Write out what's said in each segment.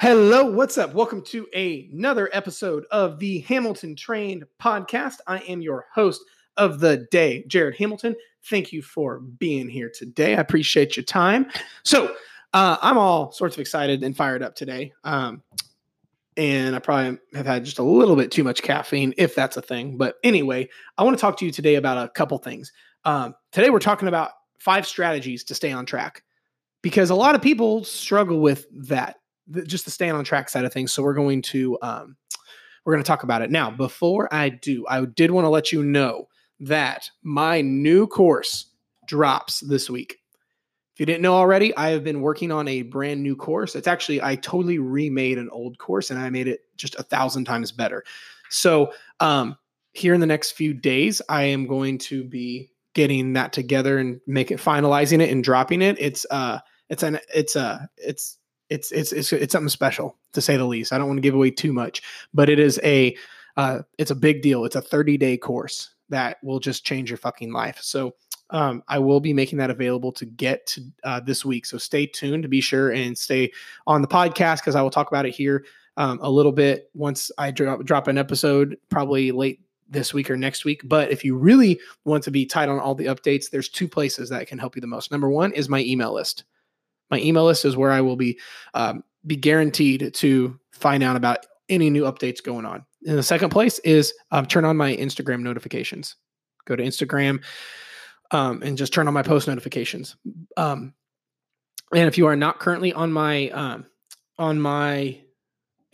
Hello, what's up? Welcome to another episode of the Hamilton Trained podcast. I am your host of the day, Jared Hamilton. Thank you for being here today. I appreciate your time. So, uh, I'm all sorts of excited and fired up today. Um, and I probably have had just a little bit too much caffeine, if that's a thing. But anyway, I want to talk to you today about a couple things. Um, today, we're talking about five strategies to stay on track because a lot of people struggle with that, just the staying on track side of things. So we're going to um, we're going to talk about it now. Before I do, I did want to let you know that my new course drops this week. If you didn't know already, I have been working on a brand new course. It's actually I totally remade an old course and I made it just a thousand times better. So um, here in the next few days, I am going to be getting that together and make it finalizing it and dropping it. It's uh it's an it's a it's it's it's it's it's something special to say the least. I don't want to give away too much, but it is a uh it's a big deal. It's a 30 day course that will just change your fucking life. So um, I will be making that available to get to uh, this week. So stay tuned to be sure and stay on the podcast because I will talk about it here um, a little bit once I drop, drop an episode, probably late this week or next week. But if you really want to be tight on all the updates, there's two places that can help you the most. Number one is my email list. My email list is where I will be um, be guaranteed to find out about any new updates going on. And the second place is um, turn on my Instagram notifications. Go to Instagram um, and just turn on my post notifications. Um, and if you are not currently on my um, on my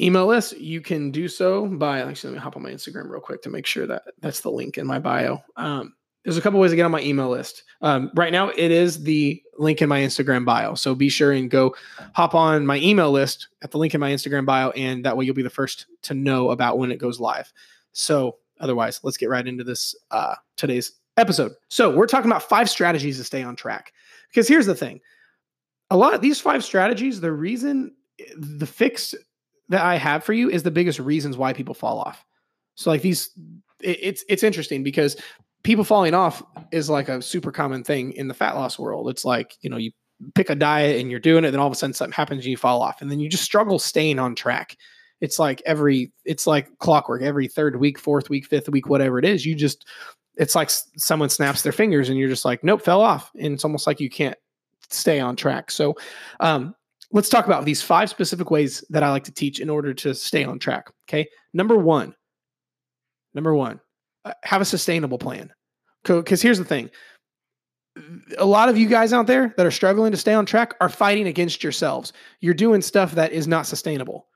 email list, you can do so by actually let me hop on my Instagram real quick to make sure that that's the link in my bio. Um, there's a couple ways to get on my email list. Um, right now, it is the link in my Instagram bio. So be sure and go hop on my email list at the link in my Instagram bio, and that way you'll be the first to know about when it goes live. So otherwise, let's get right into this uh, today's episode. So we're talking about five strategies to stay on track. Because here's the thing: a lot of these five strategies, the reason the fix that I have for you is the biggest reasons why people fall off. So like these, it's it's interesting because people falling off is like a super common thing in the fat loss world. It's like you know you pick a diet and you're doing it, then all of a sudden something happens and you fall off, and then you just struggle staying on track. It's like every it's like clockwork. Every third week, fourth week, fifth week, whatever it is, you just it's like someone snaps their fingers and you're just like nope fell off and it's almost like you can't stay on track so um, let's talk about these five specific ways that I like to teach in order to stay on track. Okay. Number one, number one, Uh, have a sustainable plan. Because here's the thing a lot of you guys out there that are struggling to stay on track are fighting against yourselves. You're doing stuff that is not sustainable.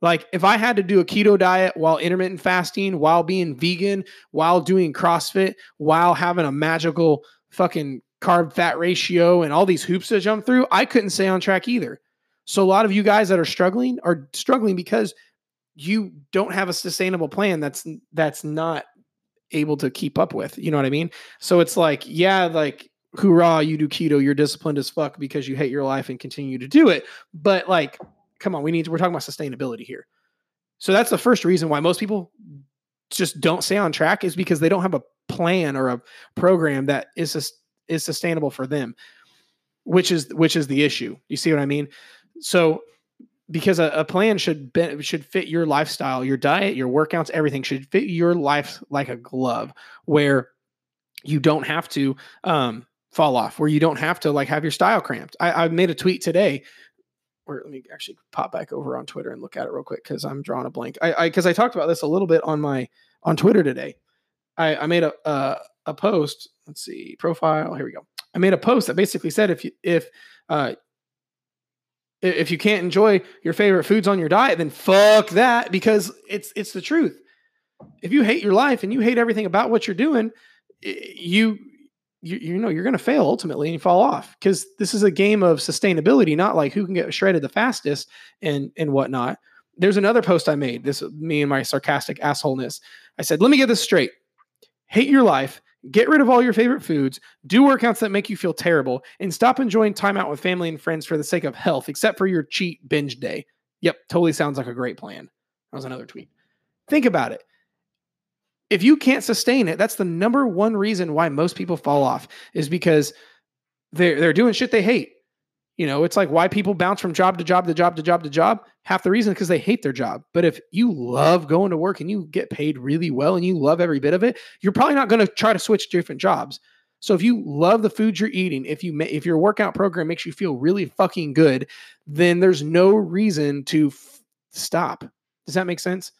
Like if I had to do a keto diet while intermittent fasting, while being vegan, while doing CrossFit, while having a magical fucking carb fat ratio and all these hoops to jump through, I couldn't stay on track either. So a lot of you guys that are struggling are struggling because you don't have a sustainable plan that's that's not able to keep up with. You know what I mean? So it's like, yeah, like hoorah, you do keto, you're disciplined as fuck because you hate your life and continue to do it. But like, come on, we need to, we're talking about sustainability here. So that's the first reason why most people just don't stay on track is because they don't have a plan or a program that is is sustainable for them, which is which is the issue. You see what I mean? So because a, a plan should be, should fit your lifestyle, your diet, your workouts, everything should fit your life like a glove, where you don't have to um, fall off, where you don't have to like have your style cramped. I, I made a tweet today. Or let me actually pop back over on Twitter and look at it real quick because I'm drawing a blank. I because I, I, talked about this a little bit on my on Twitter today. I, I made a, a a post. Let's see profile. Here we go. I made a post that basically said if you if uh, if you can't enjoy your favorite foods on your diet, then fuck that because it's it's the truth. If you hate your life and you hate everything about what you're doing, you you, you know you're going to fail ultimately and you fall off because this is a game of sustainability, not like who can get shredded the fastest and and whatnot. There's another post I made. This me and my sarcastic assholeness. I said, let me get this straight. Hate your life Get rid of all your favorite foods, do workouts that make you feel terrible, and stop enjoying time out with family and friends for the sake of health, except for your cheat binge day. Yep, totally sounds like a great plan. That was another tweet. Think about it. If you can't sustain it, that's the number one reason why most people fall off is because they're they're doing shit they hate. You know, it's like why people bounce from job to job to job to job to job. Half the reason is because they hate their job. But if you love going to work and you get paid really well and you love every bit of it, you're probably not going to try to switch different jobs. So if you love the food you're eating, if you if your workout program makes you feel really fucking good, then there's no reason to f- stop. Does that make sense?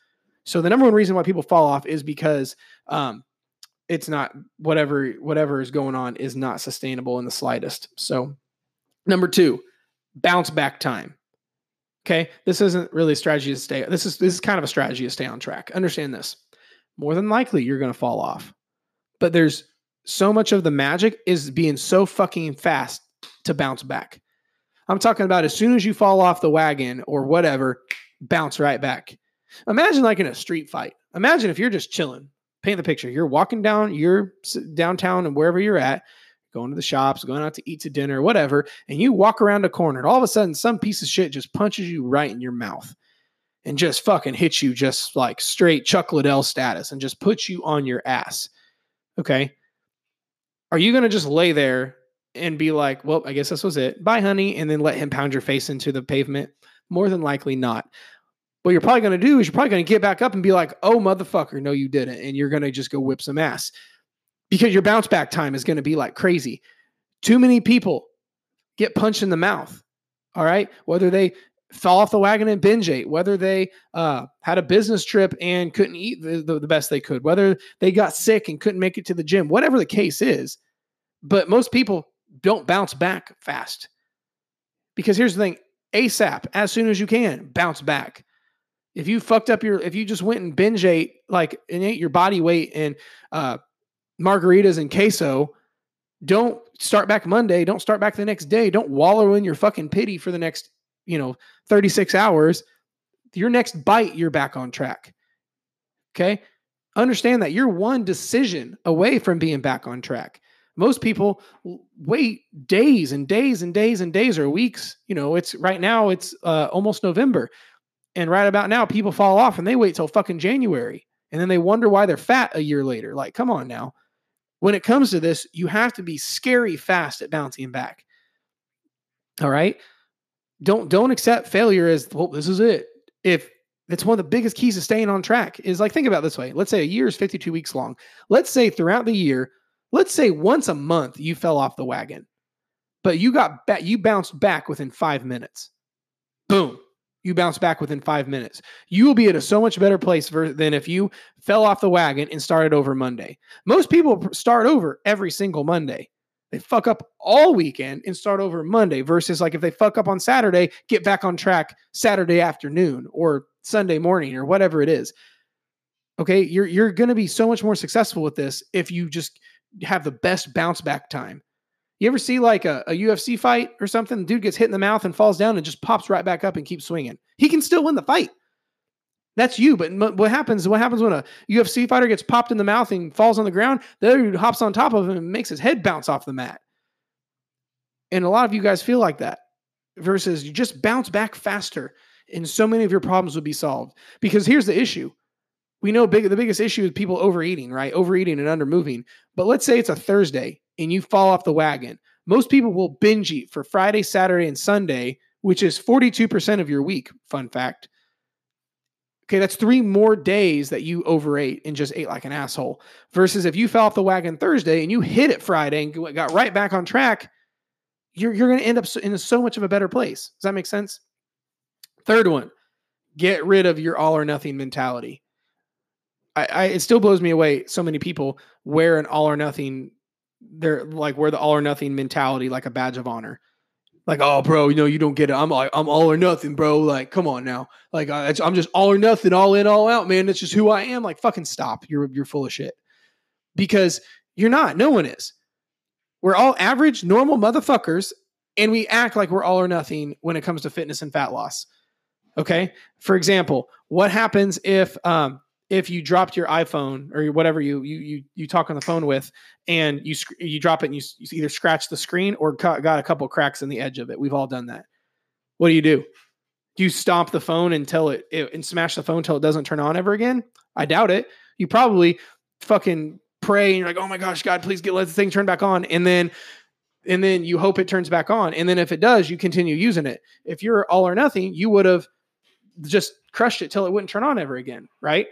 So the number one reason why people fall off is because um, it's not whatever whatever is going on is not sustainable in the slightest. So number two, bounce back time. Okay, this isn't really a strategy to stay. This is this is kind of a strategy to stay on track. Understand this. More than likely, you're going to fall off, but there's so much of the magic is being so fucking fast to bounce back. I'm talking about as soon as you fall off the wagon or whatever, bounce right back. Imagine like in a street fight. Imagine if you're just chilling. Paint the picture. You're walking down, you're downtown and wherever you're at, going to the shops, going out to eat to dinner, whatever, and you walk around a corner, and all of a sudden, some piece of shit just punches you right in your mouth and just fucking hits you just like straight Chuck Liddell status and just puts you on your ass. Okay. Are you going to just lay there and be like, well, I guess this was it. Bye, honey. And then let him pound your face into the pavement? More than likely not. What you're probably going to do is you're probably going to get back up and be like, oh, motherfucker, no, you didn't. And you're going to just go whip some ass because your bounce back time is going to be like crazy. Too many people get punched in the mouth. All right. Whether they fell off the wagon and binge ate, whether they uh, had a business trip and couldn't eat the, the, the best they could, whether they got sick and couldn't make it to the gym, whatever the case is. But most people don't bounce back fast. Because here's the thing ASAP, as soon as you can, bounce back. If you fucked up your, if you just went and binge ate, like, and ate your body weight and uh, margaritas and queso, don't start back Monday. Don't start back the next day. Don't wallow in your fucking pity for the next you know 36 hours. Your next bite you're back on track. Okay? Understand that you're one decision away from being back on track. Most people wait days and days and days and days or weeks. You know it's right now it's uh, almost november. And right about now people fall off and they wait till fucking january. And then they wonder why they're fat a year later. Like come on now when it comes to this you have to be scary fast at bouncing back. All right? Don't don't accept failure as well this is it. If it's one of the biggest keys to staying on track is like think about this way. Let's say a year is 52 weeks long. Let's say throughout the year let's say once a month you fell off the wagon but you got back you bounced back within five minutes. Boom you bounce back within five minutes you will be at a so much better place than if you fell off the wagon and started over monday most people start over every single monday they fuck up all weekend and start over Monday versus like if they fuck up on Saturday, get back on track Saturday afternoon or Sunday morning or whatever it is. Okay, you're you're going to be so much more successful with this if you just have the best bounce back time. You ever see like a, a UFC fight or something? The dude gets hit in the mouth and falls down and just pops right back up and keeps swinging. He can still win the fight. That's you. But what happens? What happens when a UFC fighter gets popped in the mouth and falls on the ground? The other dude hops on top of him and makes his head bounce off the mat. And a lot of you guys feel like that. Versus you just bounce back faster, and so many of your problems would be solved. Because here's the issue: we know big the biggest issue is people overeating, right? Overeating and under moving. But let's say it's a Thursday and you fall off the wagon. Most people will binge eat for Friday, Saturday, and Sunday, which is 42% of your week. Fun fact. Okay, that's three more days that you overate and just ate like an asshole. Versus if you fell off the wagon Thursday and you hit it Friday and got right back on track, you're, you're going to end up in so much of a better place. Does that make sense? Third one, get rid of your all or nothing mentality. I, I it still blows me away. So many people wear an all or nothing. They're like wear the all or nothing mentality like a badge of honor like, oh, bro, you know, you don't get it. I'm like, I'm all or nothing, bro. Like, come on now. Like, I, I'm just all or nothing, all in, all out, man. That's just who I am. Like, fucking stop. You're you're full of shit. Because you're not. No one is. We're all average, normal motherfuckers, and we act like we're all or nothing when it comes to fitness and fat loss. Okay. For example, what happens if um, if you dropped your iPhone or whatever you you you, you talk on the phone with, and you you drop it and you, you either scratch the screen or got a couple cracks in the edge of it. We've all done that. What do you do? Do you stomp the phone until it, it and smash the phone until it doesn't turn on ever again? I doubt it. You probably fucking pray and you're like, oh my gosh, God, please get let the thing turn back on, and then and then you hope it turns back on. And then if it does, you continue using it. If you're all or nothing, you would have just crushed it till it wouldn't turn on ever again, right?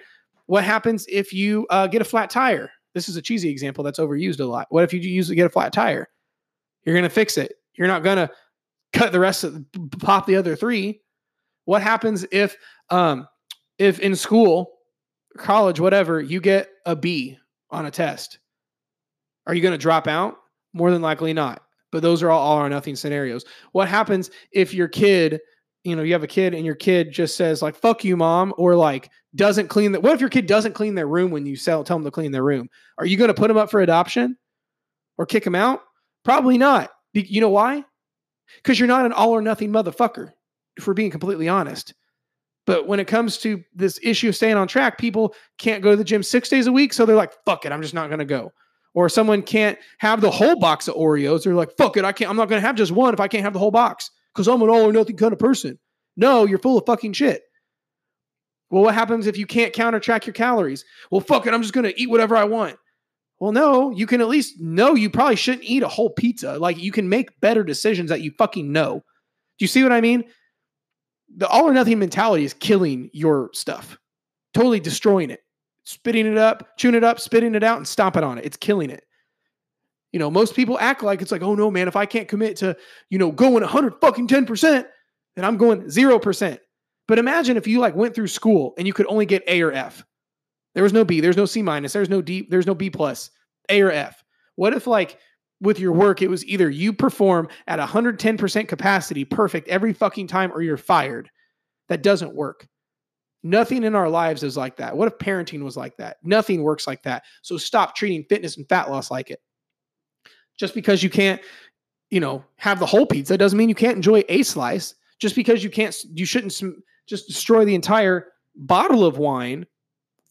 What happens if you uh, get a flat tire? This is a cheesy example that's overused a lot. What if you use to get a flat tire? You're going to fix it. You're not going to cut the rest of pop the other three. What happens if um if in school, college, whatever, you get a B on a test? Are you going to drop out? More than likely not. But those are all all or nothing scenarios. What happens if your kid, you know, you have a kid and your kid just says like "fuck you, mom," or like doesn't clean the. What if your kid doesn't clean their room when you sell, tell them to clean their room? Are you going to put them up for adoption or kick them out? Probably not. You know why? Because you're not an all or nothing motherfucker. If we're being completely honest. But when it comes to this issue of staying on track, people can't go to the gym six days a week, so they're like, "Fuck it, I'm just not going to go." or someone can't have the whole box of Oreos. They're like, fuck it, I can't, I'm not gonna have just one if I can't have the whole box. Because I'm an all or nothing kind of person. No, you're full of fucking shit. Well, what happens if you can't counter track your calories? Well, fuck it, I'm just gonna eat whatever I want. Well, no, you can at least know you probably shouldn't eat a whole pizza. Like you can make better decisions that you fucking know. Do you see what I mean? The all or nothing mentality is killing your stuff, totally destroying it spitting it up, chewing it up, spitting it out, and stomping on it. It's killing it. You know, most people act like it's like, oh no, man, if I can't commit to, you know, going 100 fucking 10%, then I'm going 0%. But imagine if you like went through school and you could only get A or F. There was no B, there's no C minus, there's no D, there's no B plus, A or F. What if like with your work, it was either you perform at 110% capacity, perfect every fucking time, or you're fired? That doesn't work. Nothing in our lives is like that. What if parenting was like that? Nothing works like that. So stop treating fitness and fat loss like it. Just because you can't, you know, have the whole pizza doesn't mean you can't enjoy a slice. Just because you can't, you shouldn't just destroy the entire bottle of wine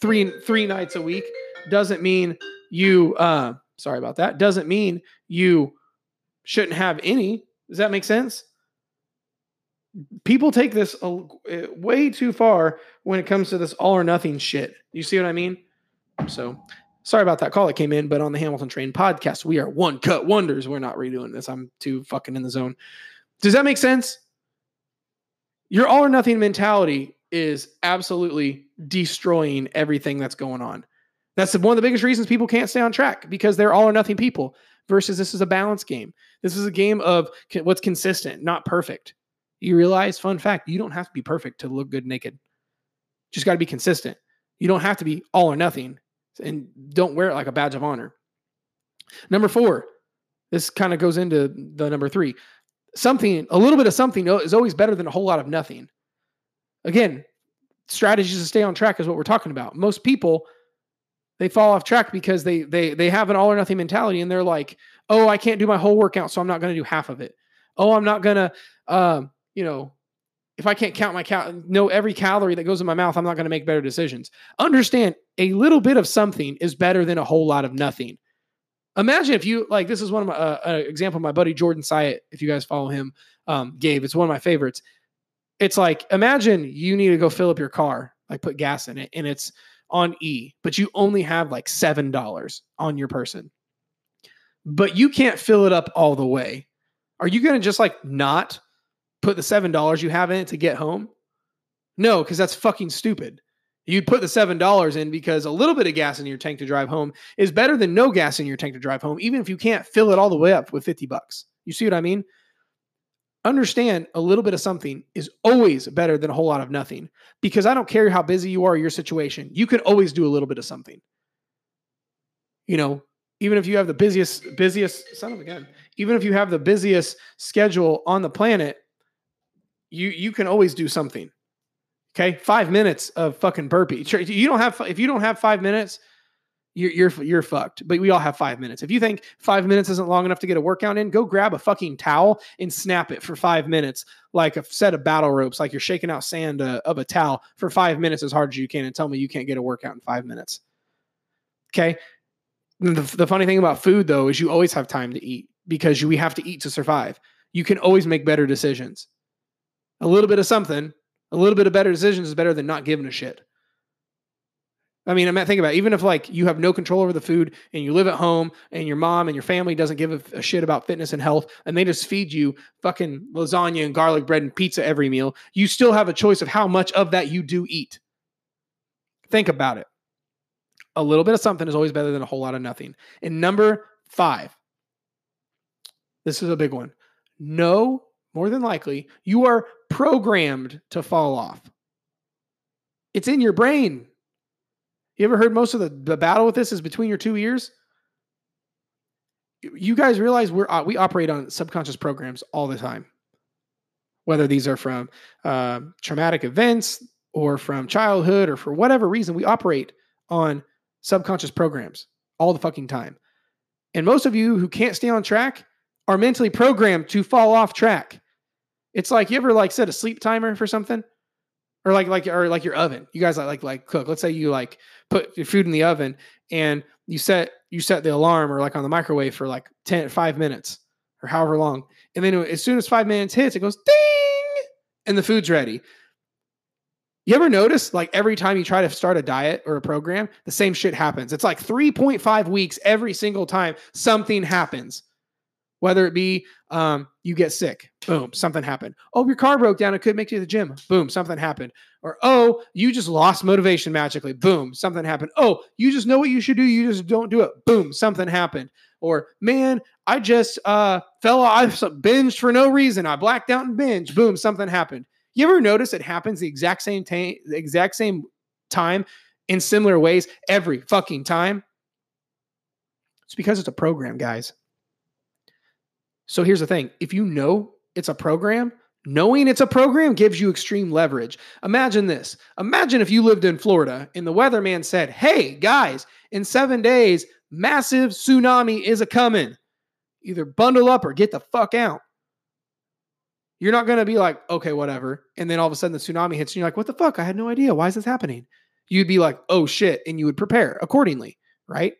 three three nights a week doesn't mean you. uh Sorry about that. Doesn't mean you shouldn't have any. Does that make sense? people take this eh, way too far when it comes to this all or nothing shit. You see what I mean? So sorry about that call that came in, but on the Hamilton Trained podcast, we are one cut wonders. We're not redoing this. I'm too fucking in the zone. Does that make sense? Your all or nothing mentality is absolutely destroying everything that's going on. That's one of the biggest reasons people can't stay on track because they're all or nothing people versus this is a balance game. This is a game of what's consistent, not perfect. You realize, fun fact, you don't have to be perfect to look good naked. Just got to be consistent. You don't have to be all or nothing and don't wear it like a badge of honor. Number four, this kind of goes into the number three. Something, a little bit of something is always better than a whole lot of nothing. Again, strategies to stay on track is what we're talking about. Most people, they fall off track because they they they have an all or nothing mentality and they're like, oh, I can't do my whole workout, so I'm not going to do half of it. Oh, I'm not going to um, you know, if I can't count my cal, know every calorie that goes in my mouth, I'm not going to make better decisions. Understand a little bit of something is better than a whole lot of nothing. Imagine if you like this is one of my uh, example my buddy Jordan Syatt, if you guys follow him, um, gave. It's one of my favorites. It's like imagine you need to go fill up your car, like put gas in it, and it's on E, but you only have like seven dollars on your person, but you can't fill it up all the way. Are you going to just like not put the seven dollars you have in it to get home? No, because that's fucking stupid. You'd put the seven dollars in because a little bit of gas in your tank to drive home is better than no gas in your tank to drive home, even if you can't fill it all the way up with 50 bucks. You see what I mean? Understand a little bit of something is always better than a whole lot of nothing because I don't care how busy you are, your situation, you can always do a little bit of something. You know, even if you have the busiest, busiest son of a gun, even if you have the busiest schedule on the planet, you you can always do something. Okay, five minutes of fucking burpee. You don't have if you don't have five minutes, you're you're you're fucked. But we all have five minutes. If you think five minutes isn't long enough to get a workout in, go grab a fucking towel and snap it for five minutes, like a set of battle ropes, like you're shaking out sand uh, of a towel for five minutes as hard as you can, and tell me you can't get a workout in five minutes. Okay. The, the funny thing about food though is you always have time to eat because you, we have to eat to survive. You can always make better decisions a little bit of something, a little bit of better decisions is better than not giving a shit. I mean, I mean, think about it. even if like you have no control over the food and you live at home and your mom and your family doesn't give a, a, shit about fitness and health and they just feed you fucking lasagna and garlic bread and pizza every meal, you still have a choice of how much of that you do eat. Think about it. A little bit of something is always better than a whole lot of nothing. And number five, this is a big one. No, more than likely, you are programmed to fall off. It's in your brain. You ever heard most of the, the battle with this is between your two ears? You guys realize we're uh, we operate on subconscious programs all the time, whether these are from uh, traumatic events or from childhood or for whatever reason, we operate on subconscious programs all the fucking time. And most of you who can't stay on track are mentally programmed to fall off track. It's like you ever like set a sleep timer for something? or like like or like your oven. You guys like like like cook. Let's say you like put your food in the oven and you set you set the alarm or like on the microwave for like 10 5 minutes or however long. And then as soon as 5 minutes hits it goes ding and the food's ready. You ever notice like every time you try to start a diet or a program, the same shit happens. It's like 3.5 weeks every single time something happens whether it be um, you get sick, boom, something happened. Oh, your car broke down. It could make you to the gym. Boom, something happened. Or oh, you just lost motivation magically. Boom, something happened. Oh, you just know what you should do. You just don't do it. Boom, something happened. Or man, I just uh, fell. I binged for no reason. I blacked out and binged, Boom, something happened. You ever notice it happens the exact same time, the exact same time in similar ways every fucking time? It's because it's a program, guys. So here's the thing if you know it's a program, knowing it's a program gives you extreme leverage. Imagine this. Imagine if you lived in Florida and the weatherman said, Hey, guys, in seven days, massive tsunami is a coming. Either bundle up or get the fuck out. You're not going to be like, okay, whatever. And then all of a sudden the tsunami hits and you're like, what the fuck? I had no idea. Why is this happening? You'd be like, oh shit. And you would prepare accordingly, right?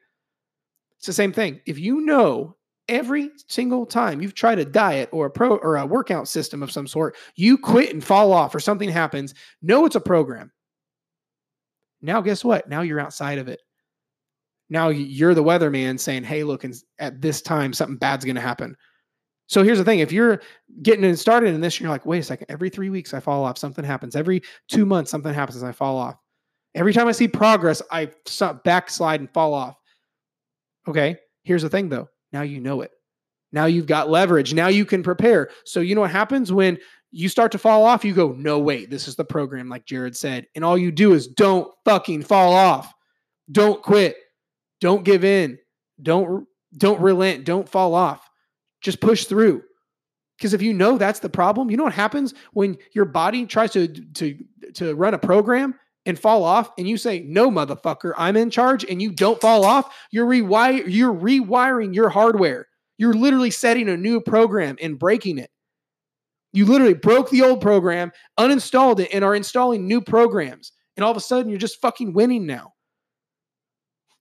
It's the same thing. If you know every single time you've tried a diet or a pro or a workout system of some sort, you quit and fall off or something happens, know it's a program. Now, guess what? Now you're outside of it. Now you're the weatherman saying, hey, look, at this time, something bad's going to happen. So here's the thing if you're getting started in this, you're like, wait a second, every three weeks I fall off, something happens. Every two months, something happens, I fall off. Every time I see progress, I backslide and fall off. Okay, here's the thing though now you know it. Now you've got leverage. Now you can prepare. So you know what happens when you start to fall off? You go, no, wait, this is the program, like Jared said. And all you do is don't fucking fall off. Don't quit. Don't give in. Don't don't relent. Don't fall off. Just push through. Because if you know that's the problem, you know what happens when your body tries to to to run a program and fall off and you say no motherfucker i'm in charge and you don't fall off you're you're rewiring your hardware. You're literally setting a new program and breaking it. You literally broke the old program uninstalled it and are installing new programs and all of a sudden you're just fucking winning now.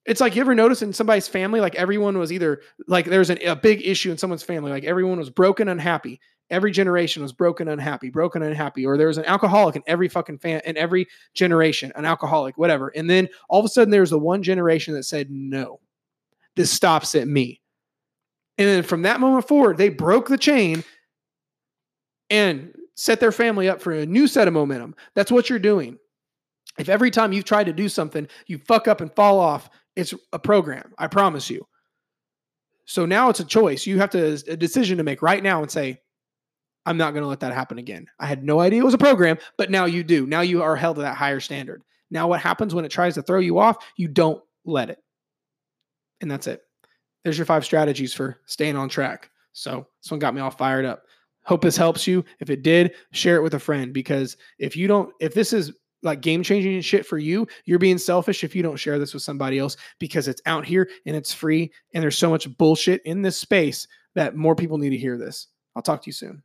It's like you ever notice in somebody's family like everyone was either like there's a big issue in someone's family like everyone was broken unhappy every generation was broken unhappy broken unhappy or there was an alcoholic in every fucking fan in every generation an alcoholic whatever. And then all of a sudden there was the one generation that said no this stops at me. And then from that moment forward they broke the chain and set their family up for a new set of momentum. That's what you're doing. If every time you've tried to do something you fuck up and fall off it's a program i promise you. So now it's a choice. You have to a decision to make right now and say I'm not going to let that happen again. I had no idea it was a program, but now you do. Now you are held to that higher standard. Now, what happens when it tries to throw you off? You don't let it. And that's it. There's your five strategies for staying on track. So, this one got me all fired up. Hope this helps you. If it did, share it with a friend because if you don't, if this is like game changing shit for you, you're being selfish if you don't share this with somebody else because it's out here and it's free and there's so much bullshit in this space that more people need to hear this. I'll talk to you soon.